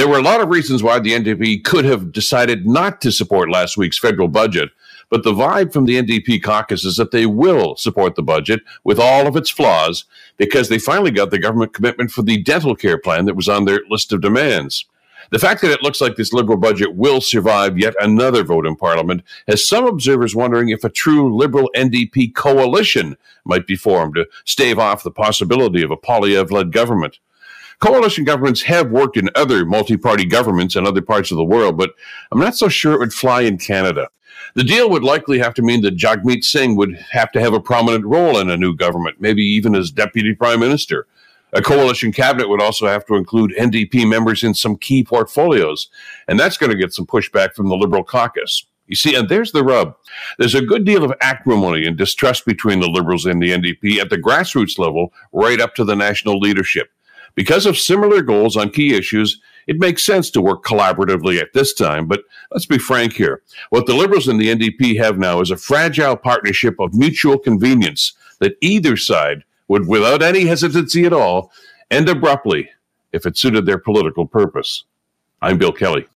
There were a lot of reasons why the NDP could have decided not to support last week's federal budget, but the vibe from the NDP caucus is that they will support the budget with all of its flaws because they finally got the government commitment for the dental care plan that was on their list of demands. The fact that it looks like this Liberal budget will survive yet another vote in Parliament has some observers wondering if a true Liberal NDP coalition might be formed to stave off the possibility of a Poilievre led government. Coalition governments have worked in other multi party governments in other parts of the world, but I'm not so sure it would fly in Canada. The deal would likely have to mean that Jagmeet Singh would have to have a prominent role in a new government, maybe even as deputy prime minister. A coalition cabinet would also have to include NDP members in some key portfolios, and that's going to get some pushback from the Liberal caucus. You see, and there's the rub. There's a good deal of acrimony and distrust between the Liberals and the NDP at the grassroots level, right up to the national leadership. Because of similar goals on key issues, it makes sense to work collaboratively at this time. But let's be frank here. What the Liberals and the NDP have now is a fragile partnership of mutual convenience that either side would, without any hesitancy at all, end abruptly if it suited their political purpose. I'm Bill Kelly.